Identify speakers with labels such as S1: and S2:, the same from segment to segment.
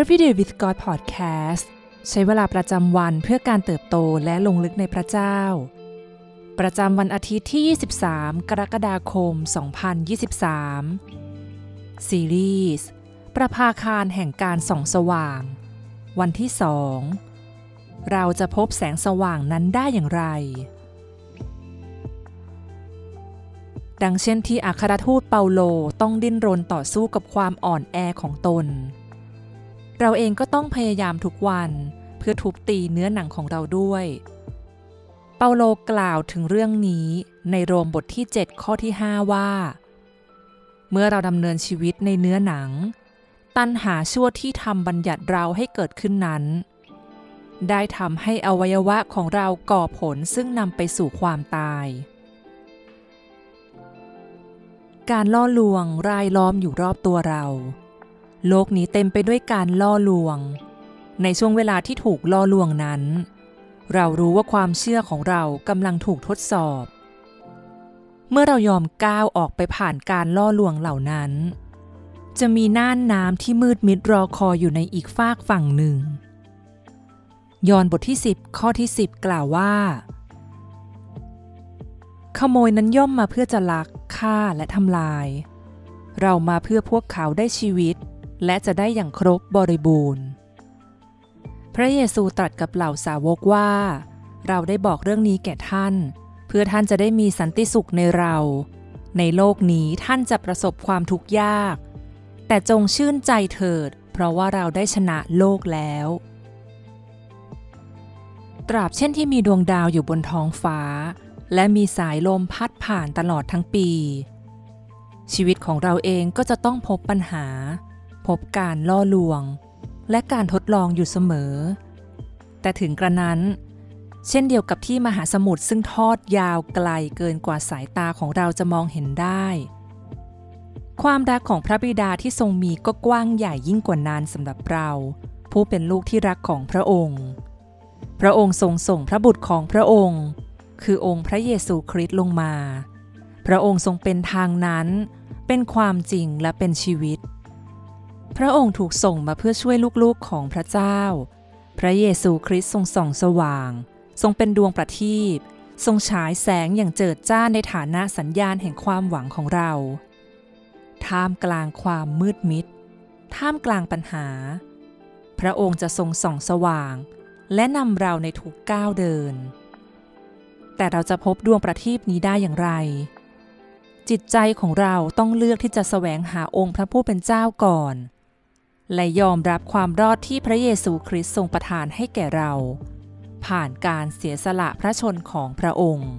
S1: Everyday with God Podcast ใช้เวลาประจำวันเพื่อการเติบโตและลงลึกในพระเจ้า ประจำวันอาทิตย์ที่ 23 กรกฎาคม 2023 ซีรีส์ ประภาคารแห่งการส่องสว่าง วันที่สองเราจะพบแสงสว่างนั้นได้อย่างไร ดังเช่นที่อัครทูตเปาโลต้องดิ้นรนต่อสู้กับความอ่อนแอของตน เราเองก็ต้องพยายามทุกวัน เพื่อทุบตีเนื้อหนังของเราด้วย เปาโลกล่าวถึงเรื่องนี้ในโรมบทที่ 7 ข้อที่ 5 ว่า เมื่อเราดำเนินชีวิตในเนื้อหนัง ตัณหาชั่วที่ทำบัญญัติเราให้เกิดขึ้นนั้น ได้ทำให้อวัยวะของเราก่อผลซึ่งนำไปสู่ความตาย การล่อลวงรายล้อมอยู่รอบตัวเรา โลกนี้เต็มไปด้วยการล่อลวง ในช่วงเวลาที่ถูกล่อลวงนั้น เรารู้ว่าความเชื่อของเรากำลังถูกทดสอบ เมื่อเรายอมก้าวออกไปผ่านการล่อลวงเหล่านั้น จะมีน่านน้ำที่มืดมิดรอคอยอยู่ในอีกฝากฝั่งหนึ่ง ยอห์นบทที่ 10 ข้อที่ 10 กล่าวว่า ขโมยนั้นย่อมมาเพื่อจะลักฆ่าและทำลาย เรามาเพื่อพวกเขาได้ชีวิต และจะได้อย่างครบบริบูรณ์ พระเยซูตรัสกับเหล่าสาวกว่า เราได้บอกเรื่องนี้แก่ท่าน เพื่อท่านจะได้มีสันติสุขในเรา ในโลกนี้ท่านจะประสบความทุกข์ยาก แต่จงชื่นใจเถิด เพราะว่าเราได้ชนะโลกแล้ว ตราบเช่นที่มีดวงดาวอยู่บนท้องฟ้า และมีสายลมพัดผ่านตลอดทั้งปีชีวิตของเราเองก็จะต้องพบปัญหา พบการล่อลวง และการทดลองอยู่เสมอ แต่ถึงกระนั้น เช่นเดียวกับที่มหาสมุทรซึ่งทอดยาวไกลเกินกว่าสายตาของเราจะมองเห็นได้ ความรักของพระบิดาที่ทรงมีก็กว้างใหญ่ยิ่งกว่านั้นสำหรับเรา ผู้เป็นลูกที่รักของพระองค์ พระองค์ทรงส่งพระบุตรของพระองค์ คือองค์พระเยซูคริสต์ลงมา พระองค์ทรงเป็นทางนั้นเป็นความจริงและเป็นชีวิต พระองค์ถูกส่งมาเพื่อช่วยลูกๆของพระเจ้า พระเยซูคริสต์ทรงส่องสว่าง ทรงเป็นดวงประทีปทรงฉายแสงอย่างเจิดจ้าในฐานะสัญญาณแห่งความหวังของเรา ท่ามกลางความมืดมิด ท่ามกลางปัญหา พระองค์จะทรงส่องสว่าง และนำเราในทุกก้าวเดิน แต่เราจะพบดวงประทีปนี้ได้อย่างไร จิตใจของเราต้องเลือกที่จะแสวงหาองค์พระผู้เป็นเจ้าก่อน และยอมรับความรอดที่พระเยซูคริสต์ทรงประทานให้แก่เรา ผ่านการเสียสละพระชนของพระองค์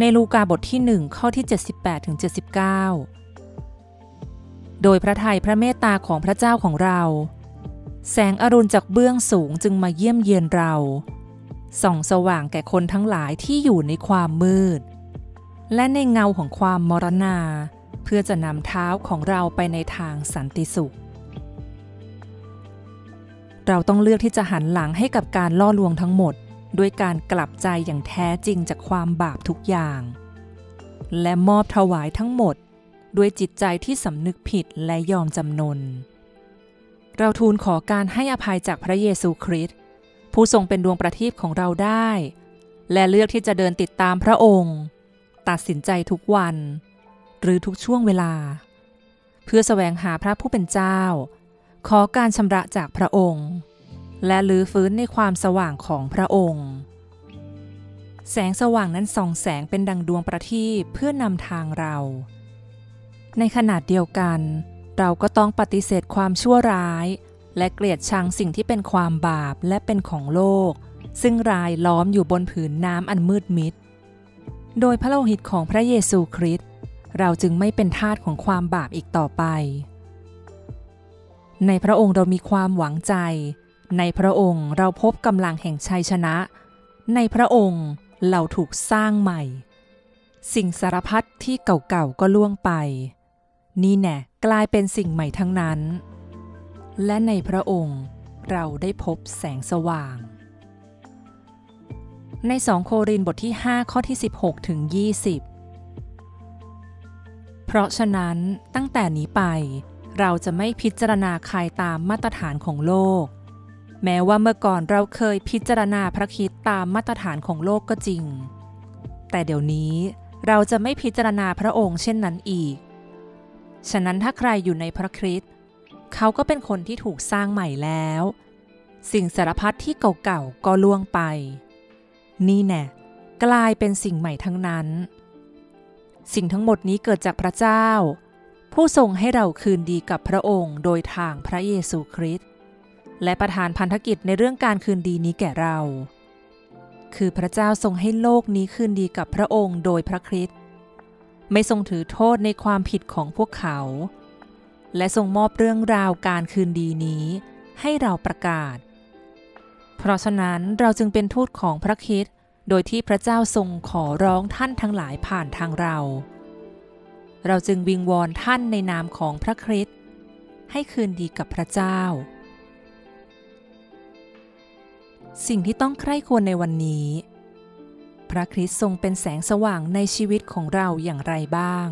S1: ในลูกาบทที่ 1 ข้อที่ 78ถึงโดยพระทัยพระเมตตาของพระเจ้าของเรา แสงอรุณจากเบื้องสูงจึงมาเยี่ยมเยียนเรา ส่องสว่างแก่คนทั้งหลายที่อยู่ในความมืด และในเงาของความมรณา เพื่อจะนำเท้าของเราไปในทางสันติสุข เราต้องเลือกที่จะหันหลังให้กับการล่อลวงทั้งหมด ด้วยการกลับใจอย่างแท้จริงจากความบาปทุกอย่าง และมอบถวายทั้งหมด ด้วยจิตใจที่สำนึกผิดและยอมจำนน เราทูลขอการให้อภัยจากพระเยซูคริสต์ผู้ทรงเป็นดวงประทีปของเราได้ และเลือกที่จะเดินติดตามพระองค์ ตัดสินใจทุกวัน หรือทุกช่วงเวลา เพื่อแสวงหาพระผู้เป็นเจ้า ขอการชำระจากพระองค์ และลื้อฟื้นในความสว่างของพระองค์ แสงสว่างนั้นส่องแสงเป็นดังดวงประทีปเพื่อนำทางเรา ในขนาดเดียวกัน เราก็ต้องปฏิเสธความชั่วร้าย และเกลียดชังสิ่งที่เป็นความบาปและเป็นของโลก ซึ่งรายล้อมอยู่บนผืนน้ำอันมืดมิดโดยพระโลหิตของพระเยซูคริสต์ เราจึงไม่เป็นทาสของความบาปอีกต่อไป ในพระองค์เรามีความหวังใจ ในพระองค์เราพบกำลังแห่งชัยชนะ ในพระองค์เราถูกสร้างใหม่ สิ่งสารพัดที่เก่าๆก็ล่วงไป นี่แน่กลายเป็นสิ่งใหม่ทั้งนั้น และในพระองค์เราได้พบแสงสว่าง ในสองโครินบทที่ 5 ข้อที่ 16 ถึง 20 เพราะฉะนั้นตั้งแต่นี้ไป เราจะไม่พิจารณาใครตามมาตรฐานของโลก แม้ว่าเมื่อก่อนเราเคยพิจารณาพระคริสต์ตามมาตรฐานของโลกก็จริง แต่เดี๋ยวนี้เราจะไม่พิจารณาพระองค์เช่นนั้นอีก ฉะนั้นถ้าใครอยู่ในพระคริสต์เขาก็เป็นคนที่ถูกสร้างใหม่แล้ว สิ่งสารพัดที่เก่าๆก็ล่วงไป นี่แน่กลายเป็นสิ่งใหม่ทั้งนั้น สิ่งทั้งหมดนี้เกิดจากพระเจ้า ผู้ทรงให้เราคืนดีกับพระองค์โดยทางพระเยซูคริสต์และประทานพันธกิจในเรื่องการคืนดีนี้แก่เรา คือพระเจ้าทรงให้โลกนี้คืนดีกับพระองค์โดยพระคริสต์ไม่ทรงถือโทษในความผิดของพวกเขา และทรงมอบเรื่องราวการคืนดีนี้ ให้เราประกาศ เพราะฉะนั้นเราจึงเป็นทูตของพระคริสต์ โดยที่พระเจ้าทรงขอร้องท่านทั้งหลายผ่านทางเรา เราจึงวิงวอนท่านในนามของพระคริสต์ให้คืนดีกับพระเจ้า สิ่งที่ต้องใคร่ควรในวันนี้ พระคริสต์ทรงเป็นแสงสว่างในชีวิตของเราอย่างไรบ้าง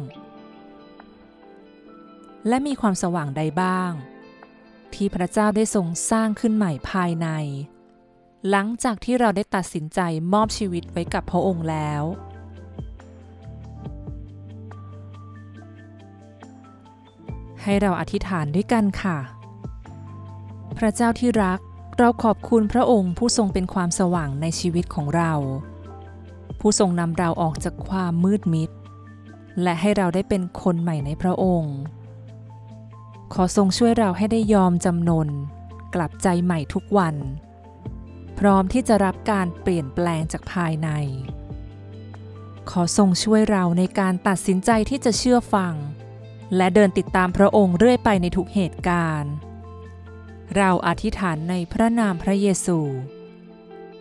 S1: และมีความสว่างใดบ้าง ที่พระเจ้าได้ทรงสร้างขึ้นใหม่ภายใน หลังจากที่เราได้ตัดสินใจมอบชีวิตไว้กับพระองค์แล้ว ให้เราอธิษฐานด้วยกันค่ะ พระเจ้าที่รัก เราขอบคุณพระองค์ผู้ทรงเป็นความสว่างในชีวิตของเรา ผู้ทรงนำเราออกจากความมืดมิด และให้เราได้เป็นคนใหม่ในพระองค์ ขอทรงช่วยเราให้ได้ยอมจำนน กลับใจใหม่ทุกวัน พร้อมที่จะรับการเปลี่ยนแปลงจากภายใน ขอทรงช่วยเราในการตัดสินใจที่จะเชื่อฟัง และเดินติดตามพระองค์เรื่อยไปในทุกเหตุการณ์ เราอธิษฐานในพระนามพระเยซู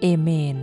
S1: เอเมน